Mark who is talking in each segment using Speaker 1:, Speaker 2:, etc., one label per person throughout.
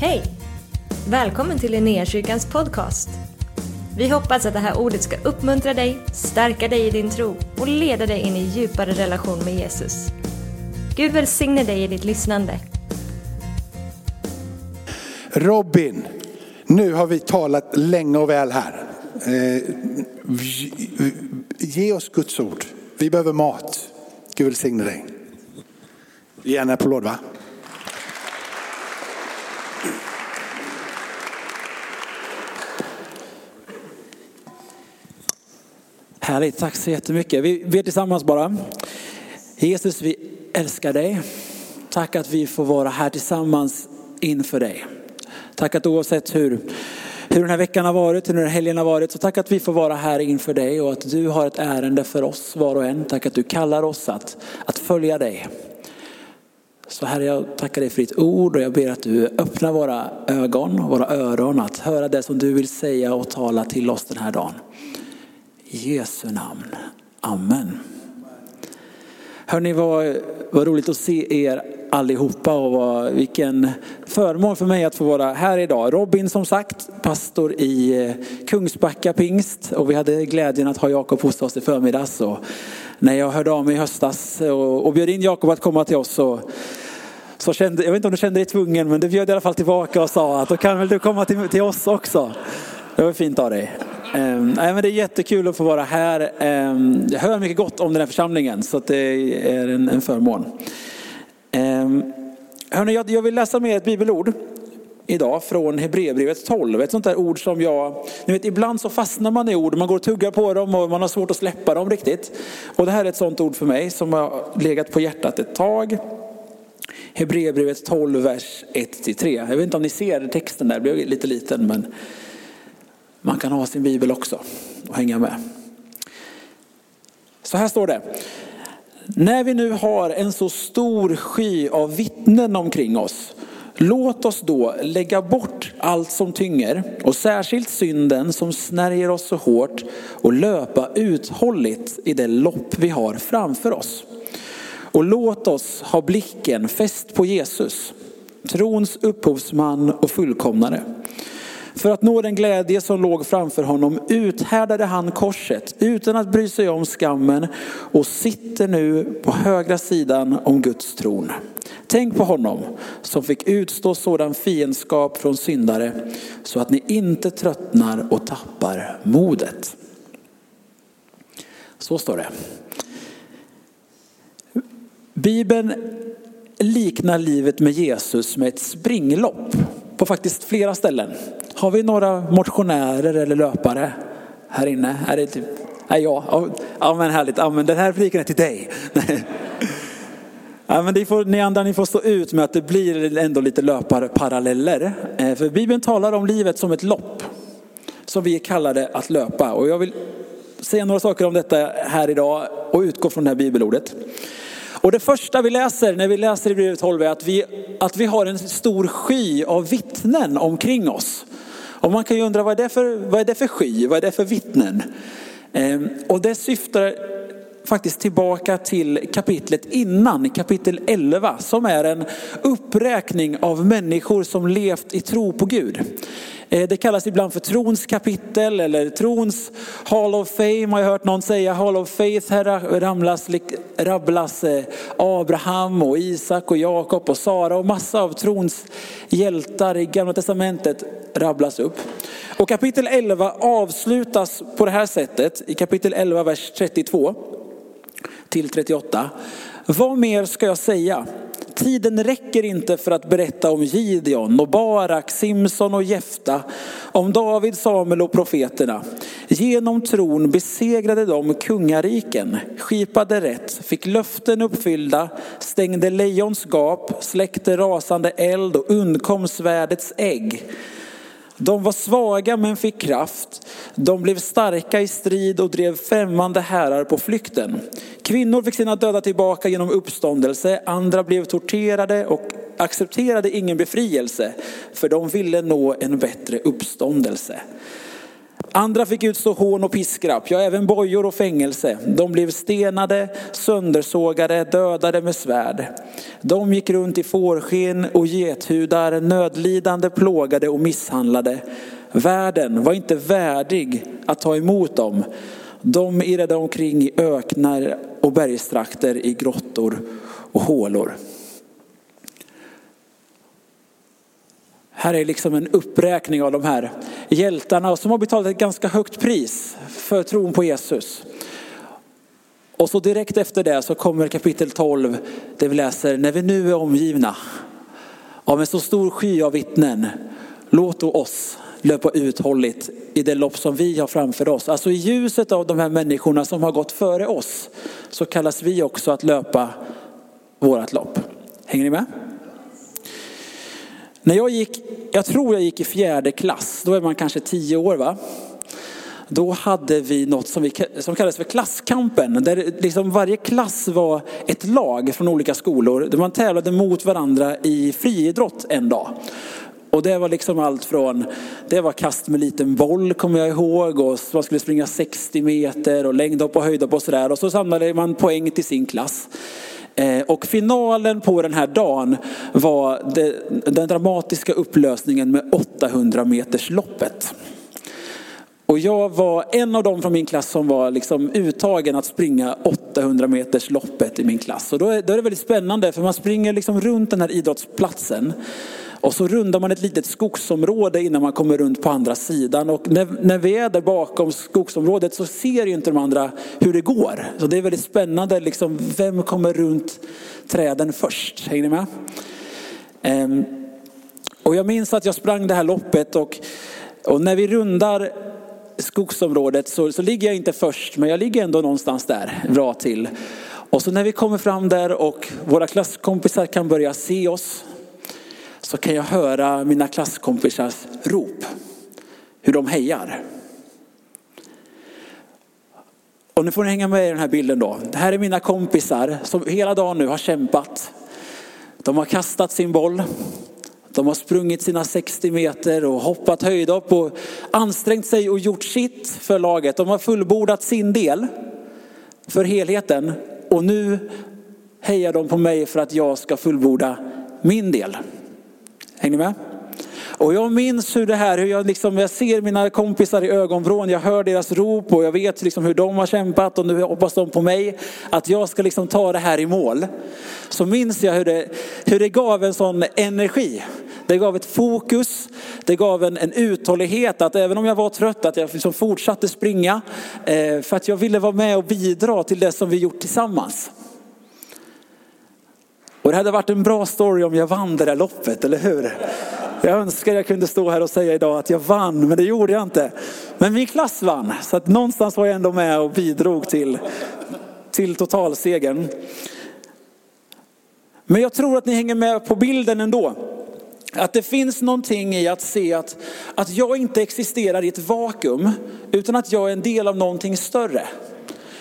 Speaker 1: Hej! Välkommen till Linnéakyrkans podcast. Vi hoppas att det här ordet ska uppmuntra dig, stärka dig i din tro och leda dig in i djupare relation med Jesus. Gud välsigne dig i ditt lyssnande.
Speaker 2: Robin, nu har vi talat länge och väl här. Eh, ge oss Guds ord. Vi behöver mat. Gud välsigne dig. Ge en applåd va?
Speaker 3: Härligt, tack så jättemycket. Vi ber tillsammans bara. Jesus, vi älskar dig. Tack att vi får vara här tillsammans inför dig. Tack att oavsett hur, hur den här veckan har varit, hur den här helgen har varit, så tack att vi får vara här inför dig och att du har ett ärende för oss var och en. Tack att du kallar oss att, att följa dig. Så Herre, jag tackar dig för ditt ord och jag ber att du öppnar våra ögon och våra öron att höra det som du vill säga och tala till oss den här dagen. I Jesu namn. Amen. Hörni, vad, vad roligt att se er allihopa och vad, vilken förmån för mig att få vara här idag. Robin som sagt, pastor i eh, Kungsbacka pingst och vi hade glädjen att ha Jakob hos oss i förmiddags. Och när jag hörde av mig i höstas och, och bjöd in Jakob att komma till oss så, så kände, jag vet inte om du kände dig tvungen, men du bjöd i alla fall tillbaka och sa att då kan väl du komma till, till oss också. Det var fint av dig. Um, nej, men det är jättekul att få vara här. Um, jag hör mycket gott om den här församlingen så det är en, en förmån. Um, hörni, jag, jag vill läsa med ett bibelord idag från Hebreerbrevet 12. Ett sånt där ord som jag, ni vet ibland så fastnar man i ord, man går och tuggar på dem och man har svårt att släppa dem riktigt. Och det här är ett sånt ord för mig som har legat på hjärtat ett tag. Hebreerbrevet 12, vers 1-3. Jag vet inte om ni ser texten där, det blev lite liten men man kan ha sin bibel också och hänga med. Så här står det. När vi nu har en så stor sky av vittnen omkring oss, låt oss då lägga bort allt som tynger och särskilt synden som snärjer oss så hårt och löpa uthålligt i det lopp vi har framför oss. Och låt oss ha blicken fäst på Jesus, trons upphovsman och fullkomnare. För att nå den glädje som låg framför honom uthärdade han korset utan att bry sig om skammen och sitter nu på högra sidan om Guds tron. Tänk på honom som fick utstå sådan fiendskap från syndare så att ni inte tröttnar och tappar modet. Så står det. Bibeln liknar livet med Jesus med ett springlopp på faktiskt flera ställen. Har vi några motionärer eller löpare här inne? Är det typ, är jag? ja men härligt, ja, men den här repliken är till dig. Ja, men får, ni andra ni får stå ut med att det blir ändå lite löparparalleller. Eh, för Bibeln talar om livet som ett lopp som vi är kallade att löpa. Och jag vill säga några saker om detta här idag och utgå från det här bibelordet. Och det första vi läser när vi läser i brevet 12 är att vi, att vi har en stor sky av vittnen omkring oss. Och man kan ju undra vad är det för, vad är det för sky, vad är det för vittnen? Ehm, och det syftar faktiskt tillbaka till kapitlet innan, kapitel 11, som är en uppräkning av människor som levt i tro på Gud. Eh, det kallas ibland för trons kapitel eller trons Hall of Fame har jag hört någon säga. Hall of Faith, här ramlas, rabblas eh, Abraham och Isak och Jakob och Sara och massa av trons hjältar i gamla testamentet rabblas upp. Och kapitel 11 avslutas på det här sättet i kapitel 11, vers 32 till 38. Vad mer ska jag säga? Tiden räcker inte för att berätta om Gideon och Barak, Simson och Jefta, om David, Samuel och profeterna. Genom tron besegrade de kungariken, skipade rätt, fick löften uppfyllda, stängde lejons gap, släckte rasande eld och undkom svärdets ägg. De var svaga men fick kraft. De blev starka i strid och drev främmande härar på flykten. Kvinnor fick sina döda tillbaka genom uppståndelse. Andra blev torterade och accepterade ingen befrielse för de ville nå en bättre uppståndelse. Andra fick utstå hån och piskrapp, ja även bojor och fängelse. De blev stenade, söndersågade, dödade med svärd. De gick runt i fårskinn och gethudar, nödlidande, plågade och misshandlade. Världen var inte värdig att ta emot dem. De irrade omkring i öknar och bergstrakter, i grottor och hålor. Här är liksom en uppräkning av de här hjältarna som har betalat ett ganska högt pris för tron på Jesus. Och så direkt efter det så kommer kapitel 12 där vi läser, när vi nu är omgivna av en så stor sky av vittnen, låt då oss löpa uthålligt i det lopp som vi har framför oss. Alltså i ljuset av de här människorna som har gått före oss så kallas vi också att löpa vårat lopp. Hänger ni med? När jag gick, jag tror jag gick i fjärde klass, då är man kanske tio år va? Då hade vi något som, vi, som kallades för klasskampen. Där liksom varje klass var ett lag från olika skolor. Där man tävlade mot varandra i friidrott en dag. Och det var liksom allt från, det var kast med liten boll kommer jag ihåg och man skulle springa 60 meter och längdhopp och höjdhopp och sådär. Och så samlade man poäng till sin klass. Eh, och finalen på den här dagen var den dramatiska upplösningen med 800 meters loppet. Och jag var en av dem från min klass som var liksom uttagen att springa 800 meters loppet i min klass. Och då är, då är det väldigt spännande för man springer liksom runt den här idrottsplatsen. Och så rundar man ett litet skogsområde innan man kommer runt på andra sidan. Och när, när vi är där bakom skogsområdet så ser ju inte de andra hur det går. Så det är väldigt spännande, liksom, vem kommer runt träden först? Hänger ni med? Ehm, och jag minns att jag sprang det här loppet och, och när vi rundar skogsområdet så, så ligger jag inte först, men jag ligger ändå någonstans där, bra till. Och så när vi kommer fram där och våra klasskompisar kan börja se oss så kan jag höra mina klasskompisars rop. Hur de hejar. Och nu får ni hänga med i den här bilden då. Det här är mina kompisar som hela dagen nu har kämpat. De har kastat sin boll. De har sprungit sina 60 meter och hoppat höjdhopp och ansträngt sig och gjort sitt för laget. De har fullbordat sin del för helheten. Och nu hejar de på mig för att jag ska fullborda min del. Hänger ni med? Och jag minns hur det här, hur jag, liksom, jag ser mina kompisar i ögonvrån, jag hör deras rop och jag vet liksom hur de har kämpat och nu hoppas de på mig att jag ska liksom ta det här i mål. Så minns jag hur det, hur det gav en sån energi. Det gav ett fokus, det gav en, en uthållighet att även om jag var trött att jag liksom fortsatte springa eh, för att jag ville vara med och bidra till det som vi gjort tillsammans. Och det hade varit en bra story om jag vann det där loppet, eller hur? Jag önskar jag kunde stå här och säga idag att jag vann, men det gjorde jag inte. Men min klass vann, så att någonstans var jag ändå med och bidrog till, till totalsegern. Men jag tror att ni hänger med på bilden ändå. Att det finns någonting i att se att, att jag inte existerar i ett vakuum, utan att jag är en del av någonting större.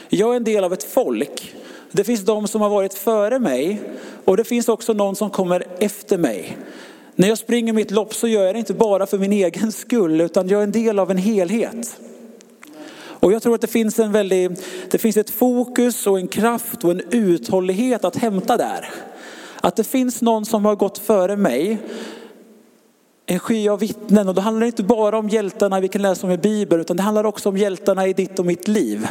Speaker 3: Jag är en del av ett folk det finns de som har varit före mig och det finns också någon som kommer efter mig. När jag springer mitt lopp så gör jag det inte bara för min egen skull utan jag är en del av en helhet. Och jag tror att det finns, en väldigt, det finns ett fokus och en kraft och en uthållighet att hämta där. Att det finns någon som har gått före mig. En sky av vittnen och då handlar det inte bara om hjältarna vi kan läsa om i Bibeln utan det handlar också om hjältarna i ditt och mitt liv.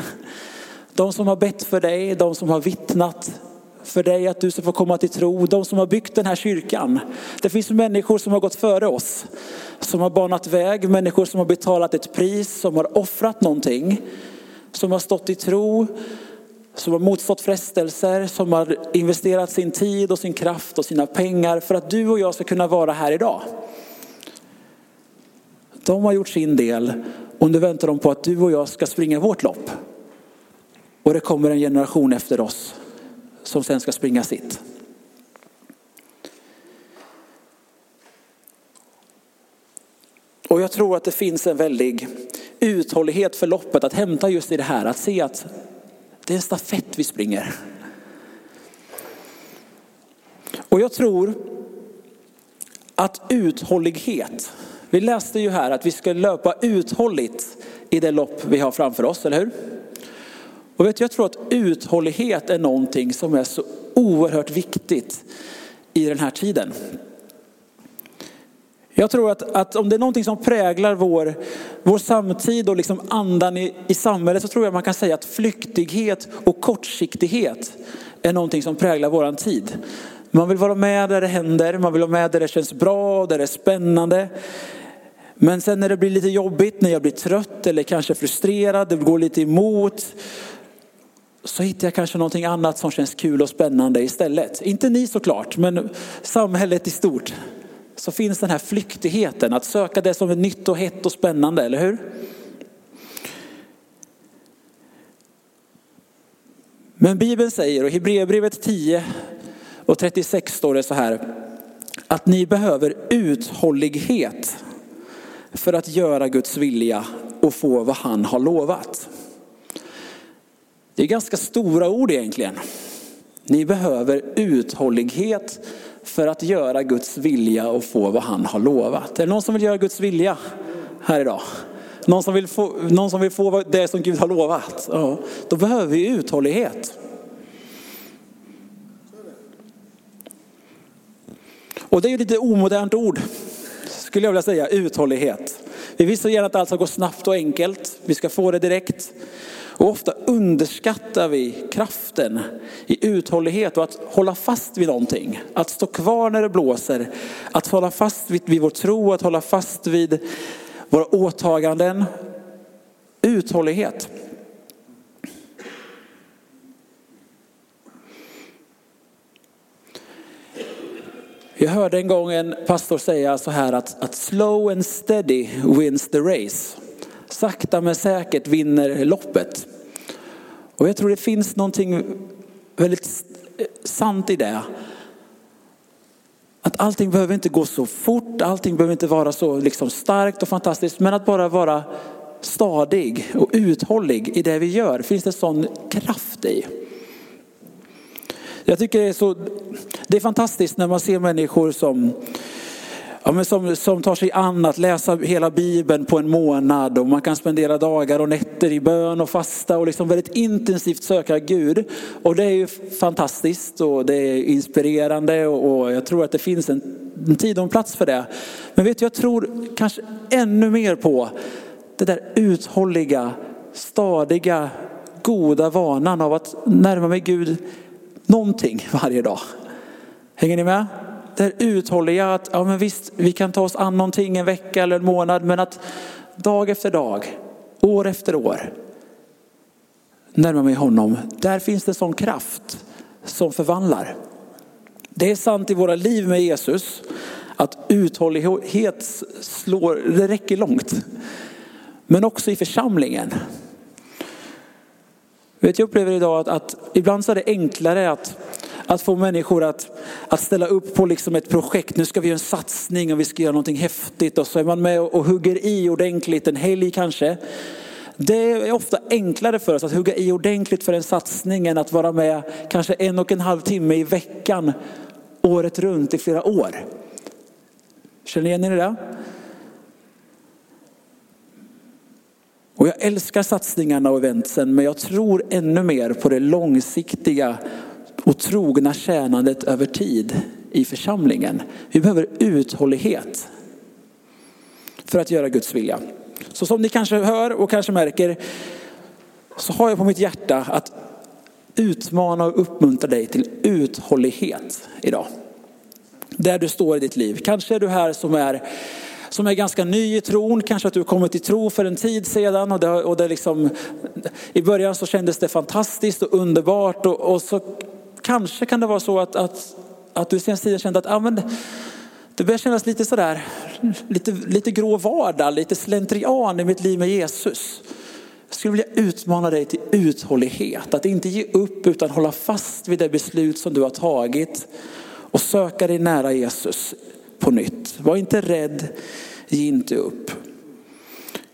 Speaker 3: De som har bett för dig, de som har vittnat för dig att du ska få komma till tro, de som har byggt den här kyrkan. Det finns människor som har gått före oss, som har banat väg, människor som har betalat ett pris, som har offrat någonting, som har stått i tro, som har motstått frestelser, som har investerat sin tid och sin kraft och sina pengar för att du och jag ska kunna vara här idag. De har gjort sin del och nu väntar de på att du och jag ska springa vårt lopp. Och det kommer en generation efter oss som sen ska springa sitt. Och jag tror att det finns en väldig uthållighet för loppet att hämta just i det här. Att se att det är en stafett vi springer. Och jag tror att uthållighet, vi läste ju här att vi ska löpa uthålligt i det lopp vi har framför oss, eller hur? Och vet, jag tror att uthållighet är någonting som är så oerhört viktigt i den här tiden. Jag tror att, att om det är någonting som präglar vår, vår samtid och liksom andan i, i samhället så tror jag man kan säga att flyktighet och kortsiktighet är någonting som präglar vår tid. Man vill vara med där det händer, man vill vara med där det känns bra, där det är spännande. Men sen när det blir lite jobbigt, när jag blir trött eller kanske frustrerad, det går lite emot, så hittar jag kanske någonting annat som känns kul och spännande istället. Inte ni såklart, men samhället i stort. Så finns den här flyktigheten, att söka det som är nytt och hett och spännande, eller hur? Men Bibeln säger, och Hebreerbrevet 10 och 36 står det så här, att ni behöver uthållighet för att göra Guds vilja och få vad han har lovat. Det är ganska stora ord egentligen. Ni behöver uthållighet för att göra Guds vilja och få vad han har lovat. Är det någon som vill göra Guds vilja här idag? Någon som vill få, någon som vill få det som Gud har lovat? Ja, då behöver vi uthållighet. Och det är ju lite omodernt ord, skulle jag vilja säga, uthållighet. Vi vill så gärna att allt ska gå snabbt och enkelt, vi ska få det direkt. Och ofta underskattar vi kraften i uthållighet och att hålla fast vid någonting. Att stå kvar när det blåser, att hålla fast vid, vid vår tro, att hålla fast vid våra åtaganden. Uthållighet. Jag hörde en gång en pastor säga så här att, att slow and steady wins the race. Sakta men säkert vinner loppet. Och jag tror det finns någonting väldigt sant i det. Att allting behöver inte gå så fort, allting behöver inte vara så liksom starkt och fantastiskt, men att bara vara stadig och uthållig i det vi gör finns det sån kraft i. Jag tycker det är så, det är fantastiskt när man ser människor som ja, men som, som tar sig an att läsa hela Bibeln på en månad och man kan spendera dagar och nätter i bön och fasta och liksom väldigt intensivt söka Gud. Och det är ju fantastiskt och det är inspirerande och, och jag tror att det finns en, en tid och en plats för det. Men vet du, jag tror kanske ännu mer på det där uthålliga, stadiga, goda vanan av att närma mig Gud någonting varje dag. Hänger ni med? Det här uthålliga att ja men visst, vi kan ta oss an någonting en vecka eller en månad, men att dag efter dag, år efter år närma mig honom. Där finns det sån kraft som förvandlar. Det är sant i våra liv med Jesus att uthållighet slår, det räcker långt. Men också i församlingen. Vet, jag upplever idag att, att ibland så är det enklare att att få människor att, att ställa upp på liksom ett projekt. Nu ska vi göra en satsning och vi ska göra någonting häftigt. Och så är man med och, och hugger i ordentligt en helg kanske. Det är ofta enklare för oss att hugga i ordentligt för en satsning än att vara med kanske en och en halv timme i veckan året runt i flera år. Känner ni igen er i det? Och jag älskar satsningarna och eventsen men jag tror ännu mer på det långsiktiga och trogna tjänandet över tid i församlingen. Vi behöver uthållighet för att göra Guds vilja. Så som ni kanske hör och kanske märker så har jag på mitt hjärta att utmana och uppmuntra dig till uthållighet idag. Där du står i ditt liv. Kanske är du här som är som är ganska ny i tron, kanske att du kommit till tro för en tid sedan och, det, och det liksom, i början så kändes det fantastiskt och underbart och, och så Kanske kan det vara så att, att, att du senaste tiden kände att ah, men, det börjar kännas lite sådär, lite, lite grå vardag, lite slentrian i mitt liv med Jesus. Jag skulle vilja utmana dig till uthållighet, att inte ge upp utan hålla fast vid det beslut som du har tagit och söka dig nära Jesus på nytt. Var inte rädd, ge inte upp.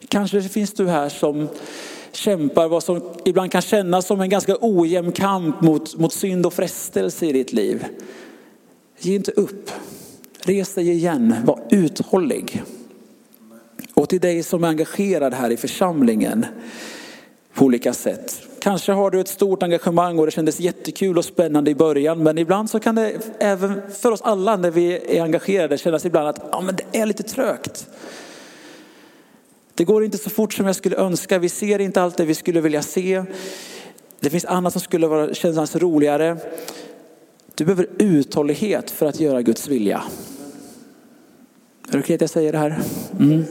Speaker 3: Kanske finns du här som kämpar vad som ibland kan kännas som en ganska ojämn kamp mot, mot synd och frestelse i ditt liv. Ge inte upp. Res dig igen, var uthållig. Och till dig som är engagerad här i församlingen på olika sätt. Kanske har du ett stort engagemang och det kändes jättekul och spännande i början. Men ibland så kan det även för oss alla när vi är engagerade kännas ibland att ja, men det är lite trögt. Det går inte så fort som jag skulle önska. Vi ser inte allt det vi skulle vilja se. Det finns annat som skulle vara, kännas roligare. Du behöver uthållighet för att göra Guds vilja. Är det okej att jag säger det här? Mm.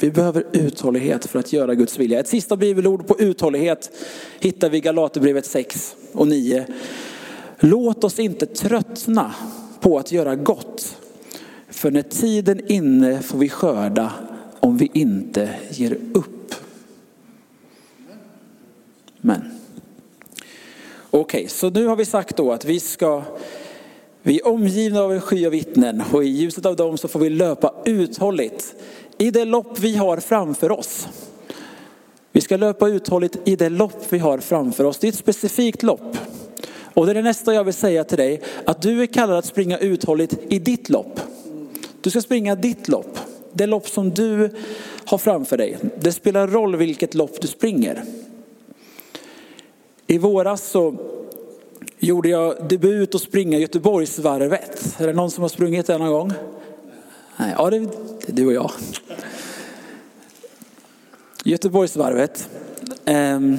Speaker 3: Vi behöver uthållighet för att göra Guds vilja. Ett sista bibelord på uthållighet hittar vi i Galaterbrevet 6 och 9. Låt oss inte tröttna på att göra gott. För när tiden inne får vi skörda om vi inte ger upp. Men. Okej, okay, så nu har vi sagt då att vi ska vi är omgivna av en sky av vittnen och i ljuset av dem så får vi löpa uthålligt i det lopp vi har framför oss. Vi ska löpa uthålligt i det lopp vi har framför oss. Det är ett specifikt lopp. Och det är det nästa jag vill säga till dig, att du är kallad att springa uthålligt i ditt lopp. Du ska springa ditt lopp, det lopp som du har framför dig. Det spelar roll vilket lopp du springer. I våras så gjorde jag debut och springa Göteborgsvarvet. Är det någon som har sprungit det någon gång? Nej, ja, det är du och jag. Göteborgsvarvet. Um,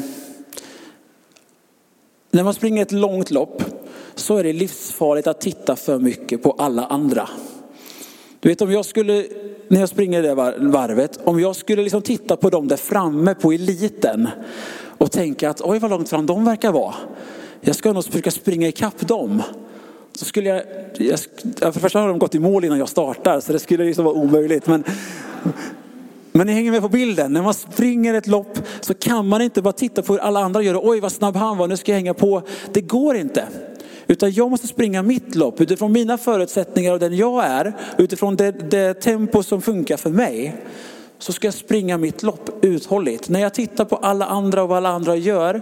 Speaker 3: när man springer ett långt lopp så är det livsfarligt att titta för mycket på alla andra. Du vet om jag skulle, när jag springer det varvet, om jag skulle liksom titta på dem där framme på eliten och tänka att oj vad långt fram de verkar vara. Jag ska nog försöka springa ikapp dem. Så skulle jag, jag, för det första har de gått i mål innan jag startar så det skulle liksom vara omöjligt. Men, men ni hänger med på bilden. När man springer ett lopp så kan man inte bara titta på hur alla andra gör. Oj vad snabb han var, nu ska jag hänga på. Det går inte. Utan jag måste springa mitt lopp utifrån mina förutsättningar och den jag är. Utifrån det, det tempo som funkar för mig. Så ska jag springa mitt lopp uthålligt. När jag tittar på alla andra och vad alla andra gör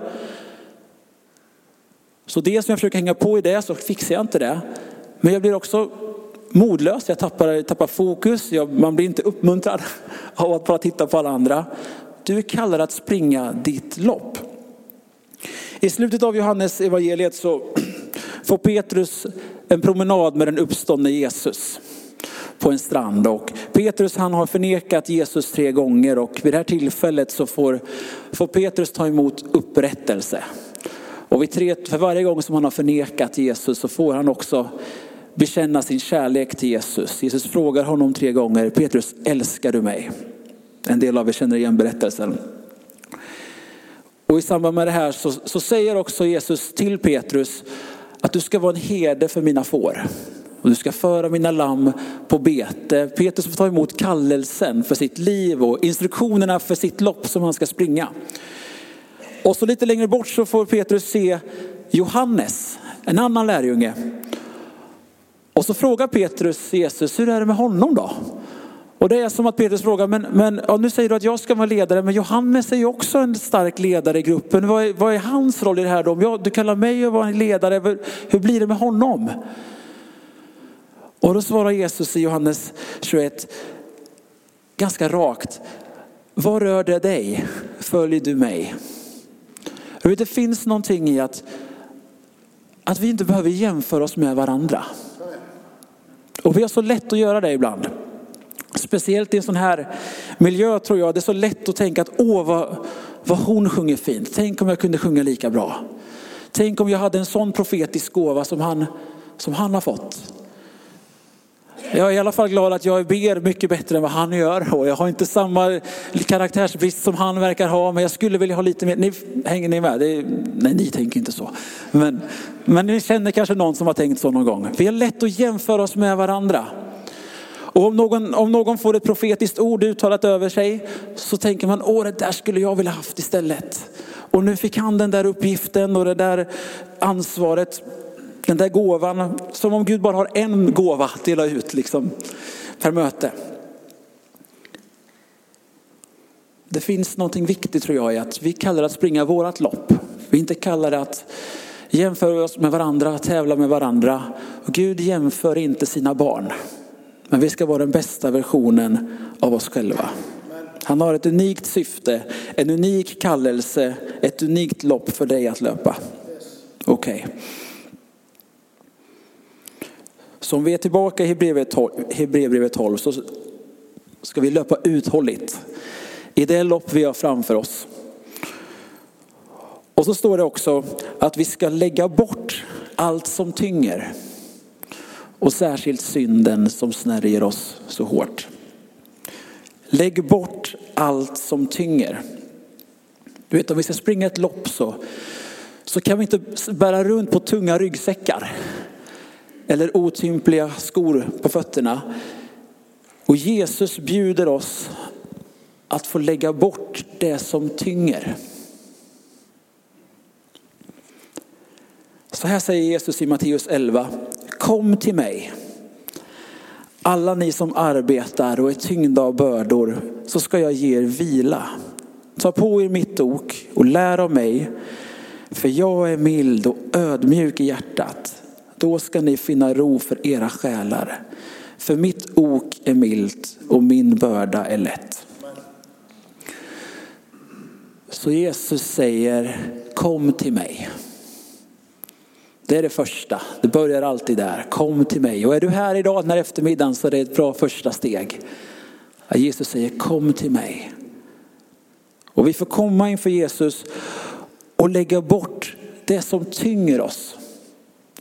Speaker 3: så dels som jag försöker hänga på i det så fixar jag inte det. Men jag blir också modlös, jag tappar, tappar fokus, jag, man blir inte uppmuntrad av att bara titta på alla andra. Du är kallad att springa ditt lopp. I slutet av Johannes evangeliet så får Petrus en promenad med den uppståndne Jesus på en strand. Och Petrus han har förnekat Jesus tre gånger och vid det här tillfället så får, får Petrus ta emot upprättelse. Och vid tre, för varje gång som han har förnekat Jesus så får han också bekänna sin kärlek till Jesus. Jesus frågar honom tre gånger, Petrus älskar du mig? En del av er känner igen berättelsen. Och i samband med det här så, så säger också Jesus till Petrus att du ska vara en herde för mina får. Och du ska föra mina lamm på bete. Petrus får ta emot kallelsen för sitt liv och instruktionerna för sitt lopp som han ska springa. Och så lite längre bort så får Petrus se Johannes, en annan lärjunge. Och så frågar Petrus Jesus, hur är det med honom då? Och det är som att Petrus frågar, men, men ja, nu säger du att jag ska vara ledare, men Johannes är ju också en stark ledare i gruppen. Vad är, vad är hans roll i det här då? Jag, du kallar mig att vara en ledare, hur blir det med honom? Och då svarar Jesus i Johannes 21 ganska rakt. Vad rör det dig? Följ du mig. Det finns någonting i att, att vi inte behöver jämföra oss med varandra. Och vi har så lätt att göra det ibland. Speciellt i en sån här miljö tror jag, det är så lätt att tänka att åh vad, vad hon sjunger fint. Tänk om jag kunde sjunga lika bra. Tänk om jag hade en sån profetisk gåva som han, som han har fått. Jag är i alla fall glad att jag ber mycket bättre än vad han gör och jag har inte samma karaktärsbrist som han verkar ha men jag skulle vilja ha lite mer. Ni, hänger ni med? Är, nej, ni tänker inte så. Men, men ni känner kanske någon som har tänkt så någon gång. Vi har lätt att jämföra oss med varandra. Och om någon, om någon får ett profetiskt ord uttalat över sig så tänker man, åh det där skulle jag vilja haft istället. Och nu fick han den där uppgiften och det där ansvaret. Den där gåvan, som om Gud bara har en gåva att dela ut liksom, per möte. Det finns någonting viktigt tror jag i att vi kallar det att springa vårat lopp. Vi inte kallar det att jämföra oss med varandra, tävla med varandra. Och Gud jämför inte sina barn. Men vi ska vara den bästa versionen av oss själva. Han har ett unikt syfte, en unik kallelse, ett unikt lopp för dig att löpa. Okej. Okay. Så om vi är tillbaka i Hebreerbrevet 12 så ska vi löpa uthålligt i det lopp vi har framför oss. Och så står det också att vi ska lägga bort allt som tynger och särskilt synden som snärjer oss så hårt. Lägg bort allt som tynger. Du vet om vi ska springa ett lopp så, så kan vi inte bära runt på tunga ryggsäckar eller otympliga skor på fötterna. Och Jesus bjuder oss att få lägga bort det som tynger. Så här säger Jesus i Matteus 11. Kom till mig. Alla ni som arbetar och är tyngda av bördor så ska jag ge er vila. Ta på er mitt ok och lär av mig. För jag är mild och ödmjuk i hjärtat. Då ska ni finna ro för era själar. För mitt ok är milt och min börda är lätt. Så Jesus säger kom till mig. Det är det första. Det börjar alltid där. Kom till mig. Och är du här idag den här eftermiddagen så är det ett bra första steg. Jesus säger kom till mig. Och vi får komma inför Jesus och lägga bort det som tynger oss.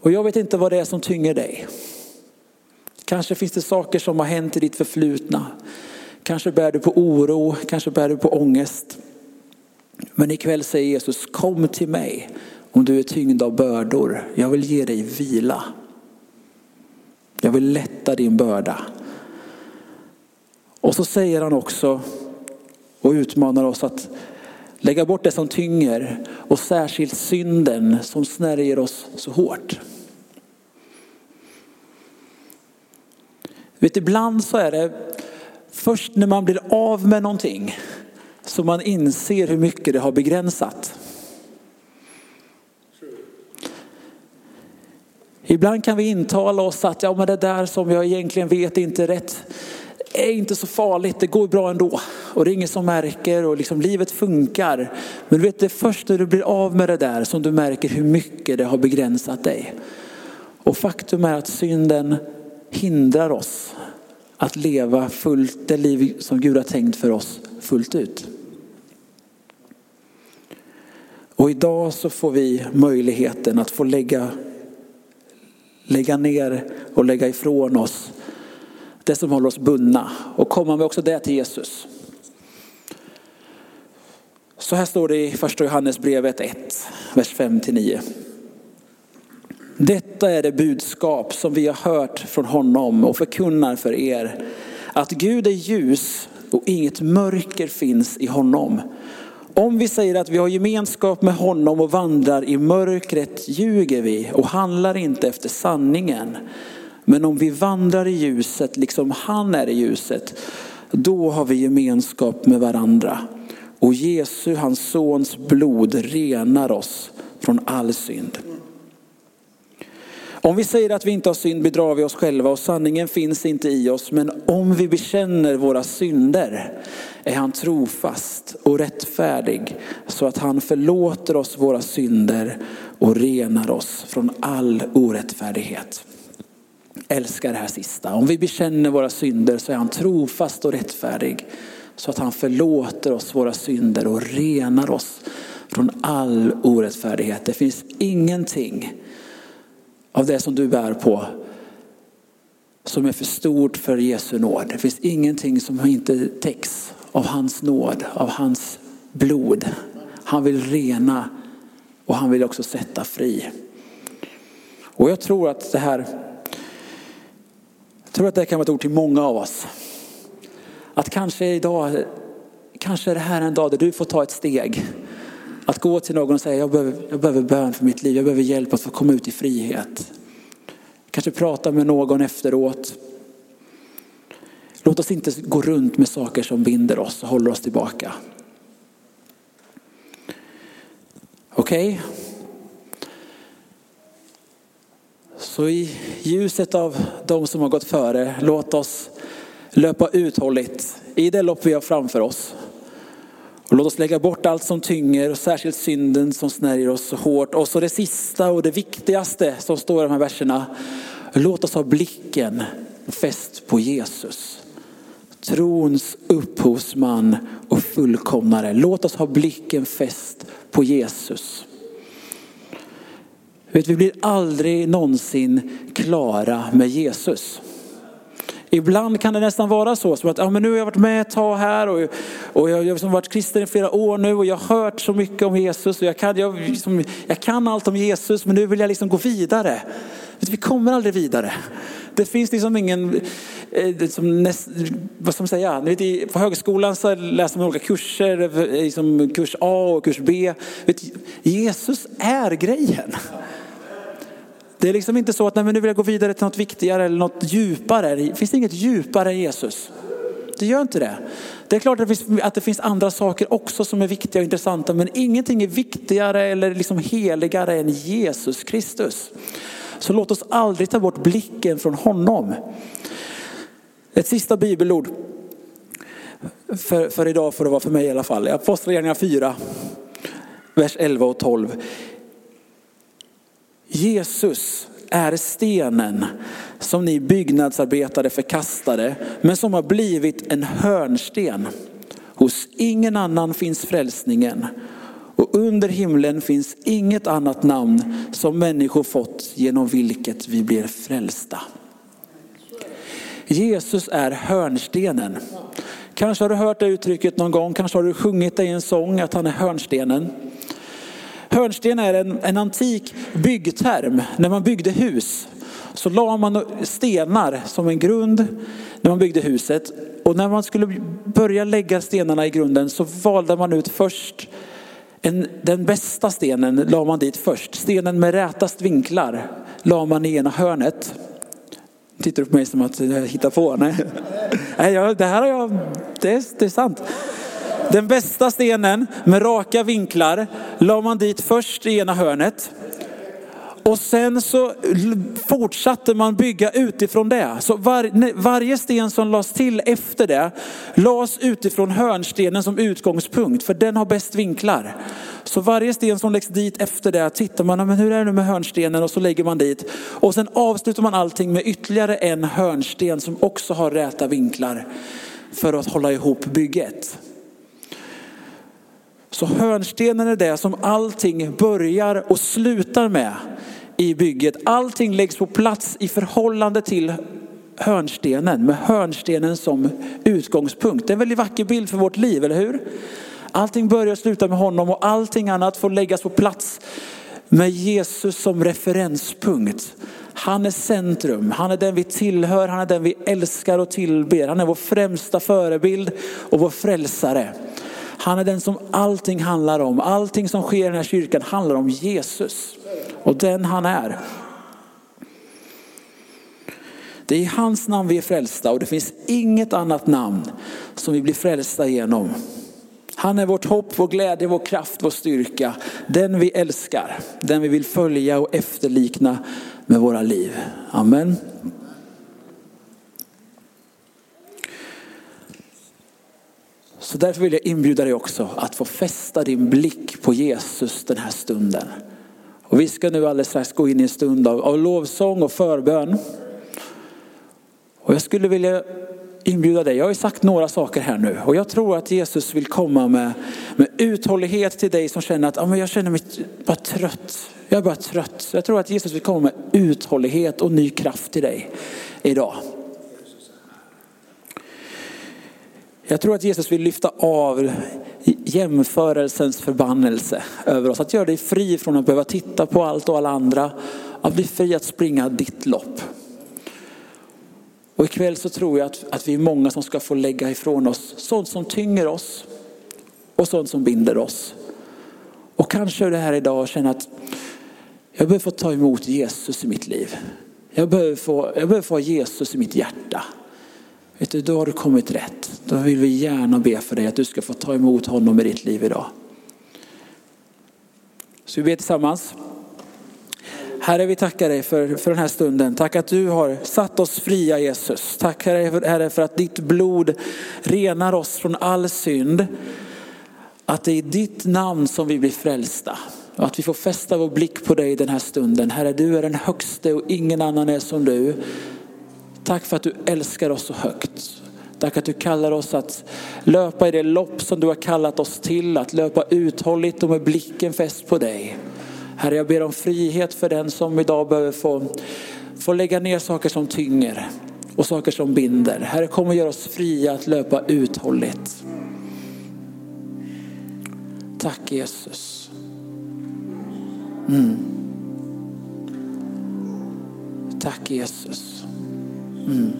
Speaker 3: Och jag vet inte vad det är som tynger dig. Kanske finns det saker som har hänt i ditt förflutna. Kanske bär du på oro, kanske bär du på ångest. Men ikväll säger Jesus, kom till mig om du är tyngd av bördor. Jag vill ge dig vila. Jag vill lätta din börda. Och så säger han också och utmanar oss att lägga bort det som tynger och särskilt synden som snärjer oss så hårt. Vet, ibland så är det först när man blir av med någonting som man inser hur mycket det har begränsat. Ibland kan vi intala oss att ja, men det där som jag egentligen vet inte är rätt är inte så farligt, det går bra ändå. Och det är ingen som märker och liksom livet funkar. Men du vet, det är först när du blir av med det där som du märker hur mycket det har begränsat dig. Och faktum är att synden hindrar oss att leva fullt det liv som Gud har tänkt för oss fullt ut. Och idag så får vi möjligheten att få lägga, lägga ner och lägga ifrån oss det som håller oss bundna och komma med också det till Jesus. Så här står det i första Johannesbrevet 1, vers 5-9. Detta är det budskap som vi har hört från honom och förkunnar för er. Att Gud är ljus och inget mörker finns i honom. Om vi säger att vi har gemenskap med honom och vandrar i mörkret ljuger vi och handlar inte efter sanningen. Men om vi vandrar i ljuset liksom han är i ljuset, då har vi gemenskap med varandra. Och Jesu, hans sons blod, renar oss från all synd. Om vi säger att vi inte har synd bedrar vi oss själva och sanningen finns inte i oss. Men om vi bekänner våra synder är han trofast och rättfärdig så att han förlåter oss våra synder och renar oss från all orättfärdighet. Älskar det här sista. Om vi bekänner våra synder så är han trofast och rättfärdig så att han förlåter oss våra synder och renar oss från all orättfärdighet. Det finns ingenting av det som du bär på som är för stort för Jesu nåd. Det finns ingenting som inte täcks av hans nåd, av hans blod. Han vill rena och han vill också sätta fri. Och jag tror att det här jag tror att det kan vara ett ord till många av oss. Att kanske idag, kanske är det här en dag där du får ta ett steg att gå till någon och säga jag behöver, jag behöver bön för mitt liv, jag behöver hjälp att få komma ut i frihet. Kanske prata med någon efteråt. Låt oss inte gå runt med saker som binder oss och håller oss tillbaka. Okej? Okay. Så i ljuset av de som har gått före, låt oss löpa uthålligt i det lopp vi har framför oss. Och låt oss lägga bort allt som tynger och särskilt synden som snärjer oss så hårt. Och så det sista och det viktigaste som står i de här verserna. Låt oss ha blicken fäst på Jesus. Trons upphovsman och fullkomnare. Låt oss ha blicken fäst på Jesus. Vet, vi blir aldrig någonsin klara med Jesus. Ibland kan det nästan vara så som att ja, men nu har jag varit med ett tag här och, och jag har liksom varit kristen i flera år nu och jag har hört så mycket om Jesus och jag kan, jag, liksom, jag kan allt om Jesus men nu vill jag liksom gå vidare. Vi kommer aldrig vidare. Det finns liksom ingen, liksom näst, vad ska man säga, vet, på högskolan så läser man olika kurser, eh, liksom kurs A och kurs B. Vet, Jesus är grejen. Det är liksom inte så att nej, men nu vill jag gå vidare till något viktigare eller något djupare. Det finns inget djupare än Jesus. Det gör inte det. Det är klart att det, finns, att det finns andra saker också som är viktiga och intressanta, men ingenting är viktigare eller liksom heligare än Jesus Kristus. Så låt oss aldrig ta bort blicken från honom. Ett sista bibelord för, för idag, för att vara för mig i alla fall. Apostlagärningarna 4, vers 11 och 12. Jesus är stenen som ni byggnadsarbetare förkastade, men som har blivit en hörnsten. Hos ingen annan finns frälsningen och under himlen finns inget annat namn som människor fått genom vilket vi blir frälsta. Jesus är hörnstenen. Kanske har du hört det uttrycket någon gång, kanske har du sjungit det i en sång att han är hörnstenen. Hörnsten är en, en antik byggterm. När man byggde hus så la man stenar som en grund när man byggde huset. Och när man skulle börja lägga stenarna i grunden så valde man ut först en, den bästa stenen la man dit först. Stenen med rätast vinklar la man i ena hörnet. Tittar du på mig som att jag hittar på? Nej, Nej det här har jag, det är, det är sant. Den bästa stenen med raka vinklar la man dit först i ena hörnet. Och sen så fortsatte man bygga utifrån det. Så var, varje sten som lades till efter det lades utifrån hörnstenen som utgångspunkt för den har bäst vinklar. Så varje sten som läggs dit efter det tittar man, men hur är det nu med hörnstenen? Och så lägger man dit. Och sen avslutar man allting med ytterligare en hörnsten som också har räta vinklar för att hålla ihop bygget. Så hörnstenen är det som allting börjar och slutar med i bygget. Allting läggs på plats i förhållande till hörnstenen med hörnstenen som utgångspunkt. Det är en väldigt vacker bild för vårt liv, eller hur? Allting börjar och slutar med honom och allting annat får läggas på plats med Jesus som referenspunkt. Han är centrum, han är den vi tillhör, han är den vi älskar och tillber. Han är vår främsta förebild och vår frälsare. Han är den som allting handlar om. Allting som sker i den här kyrkan handlar om Jesus och den han är. Det är i hans namn vi är frälsta och det finns inget annat namn som vi blir frälsta genom. Han är vårt hopp, vår glädje, vår kraft, vår styrka. Den vi älskar, den vi vill följa och efterlikna med våra liv. Amen. Så därför vill jag inbjuda dig också att få fästa din blick på Jesus den här stunden. Och vi ska nu alldeles strax gå in i en stund av, av lovsång och förbön. Och jag skulle vilja inbjuda dig. Jag har ju sagt några saker här nu och jag tror att Jesus vill komma med, med uthållighet till dig som känner att ah, men jag känner mig bara trött. Jag är bara trött. Jag tror att Jesus vill komma med uthållighet och ny kraft till dig idag. Jag tror att Jesus vill lyfta av jämförelsens förbannelse över oss. Att göra dig fri från att behöva titta på allt och alla andra. Att bli fri att springa ditt lopp. Och ikväll så tror jag att, att vi är många som ska få lägga ifrån oss sånt som tynger oss och sånt som binder oss. Och kanske är det här idag och känner att jag behöver få ta emot Jesus i mitt liv. Jag behöver få, jag behöver få ha Jesus i mitt hjärta. Vet du, då har du kommit rätt. Då vill vi gärna be för dig att du ska få ta emot honom i ditt liv idag. Så vi ber tillsammans. Herre, vi tackar dig för, för den här stunden. Tack att du har satt oss fria Jesus. Tack Herre för att ditt blod renar oss från all synd. Att det är i ditt namn som vi blir frälsta. Och att vi får fästa vår blick på dig den här stunden. Herre, du är den högste och ingen annan är som du. Tack för att du älskar oss så högt. Tack att du kallar oss att löpa i det lopp som du har kallat oss till. Att löpa uthålligt och med blicken fäst på dig. Herre, jag ber om frihet för den som idag behöver få, få lägga ner saker som tynger och saker som binder. Herre, kom och gör oss fria att löpa uthålligt. Tack Jesus. Mm. Tack Jesus. Mm.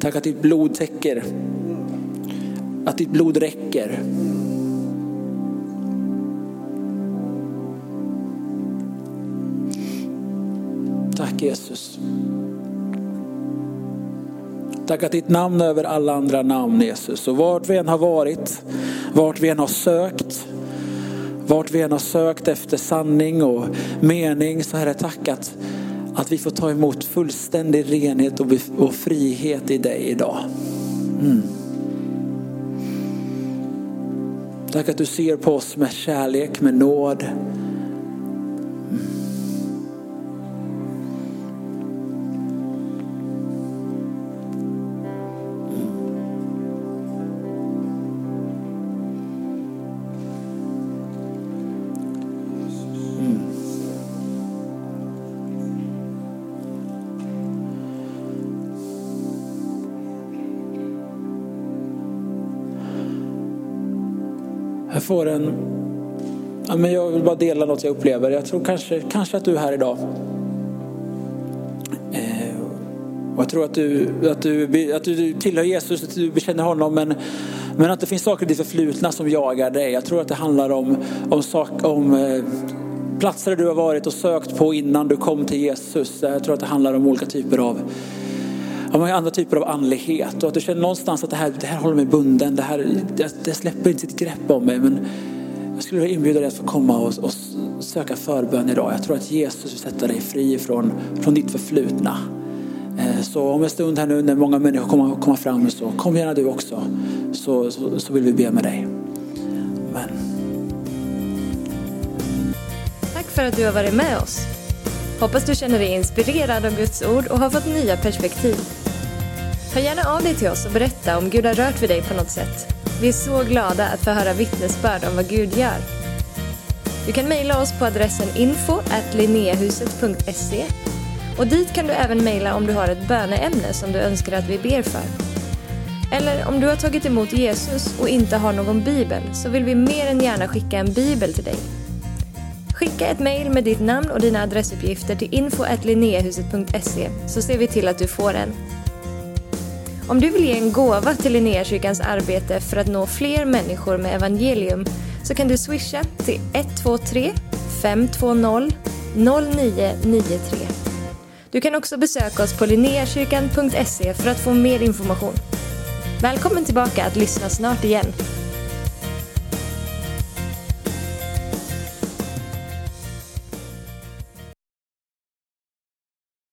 Speaker 3: Tack att ditt blod täcker. Att ditt blod räcker. Tack Jesus. Tack att ditt namn är över alla andra namn Jesus. Och vart vi än har varit, vart vi än har sökt, vart vi än har sökt efter sanning och mening så Herre tack att, att vi får ta emot fullständig renhet och, och frihet i dig idag. Mm. Tack att du ser på oss med kärlek, med nåd. Får en, ja, men jag vill bara dela något jag upplever. Jag tror kanske, kanske att du är här idag. Eh, och jag tror att du, att, du, att du tillhör Jesus, att du bekänner honom. Men, men att det finns saker i ditt förflutna som jagar dig. Jag tror att det handlar om, om, sak, om eh, platser du har varit och sökt på innan du kom till Jesus. Jag tror att det handlar om olika typer av ja, andra typer av andlighet och att du känner någonstans att det här, det här håller mig bunden, det, här, det, det släpper inte sitt grepp om mig. Men jag skulle vilja inbjuda dig att få komma och, och söka förbön idag. Jag tror att Jesus vill sätta dig fri från, från ditt förflutna. Eh, så om en stund här nu när många människor kommer komma fram så kom gärna du också så, så, så vill vi be med dig. Amen.
Speaker 1: Tack för att du har varit med oss. Hoppas du känner dig inspirerad av Guds ord och har fått nya perspektiv. Hör gärna av dig till oss och berätta om Gud har rört vid dig på något sätt. Vi är så glada att få höra vittnesbörd om vad Gud gör. Du kan mejla oss på adressen info och dit kan du även mejla om du har ett böneämne som du önskar att vi ber för. Eller om du har tagit emot Jesus och inte har någon bibel så vill vi mer än gärna skicka en bibel till dig. Skicka ett mejl med ditt namn och dina adressuppgifter till info så ser vi till att du får en. Om du vill ge en gåva till Linnéakyrkans arbete för att nå fler människor med evangelium så kan du swisha till 123 520 0993. Du kan också besöka oss på linneakyrkan.se för att få mer information. Välkommen tillbaka att lyssna snart igen.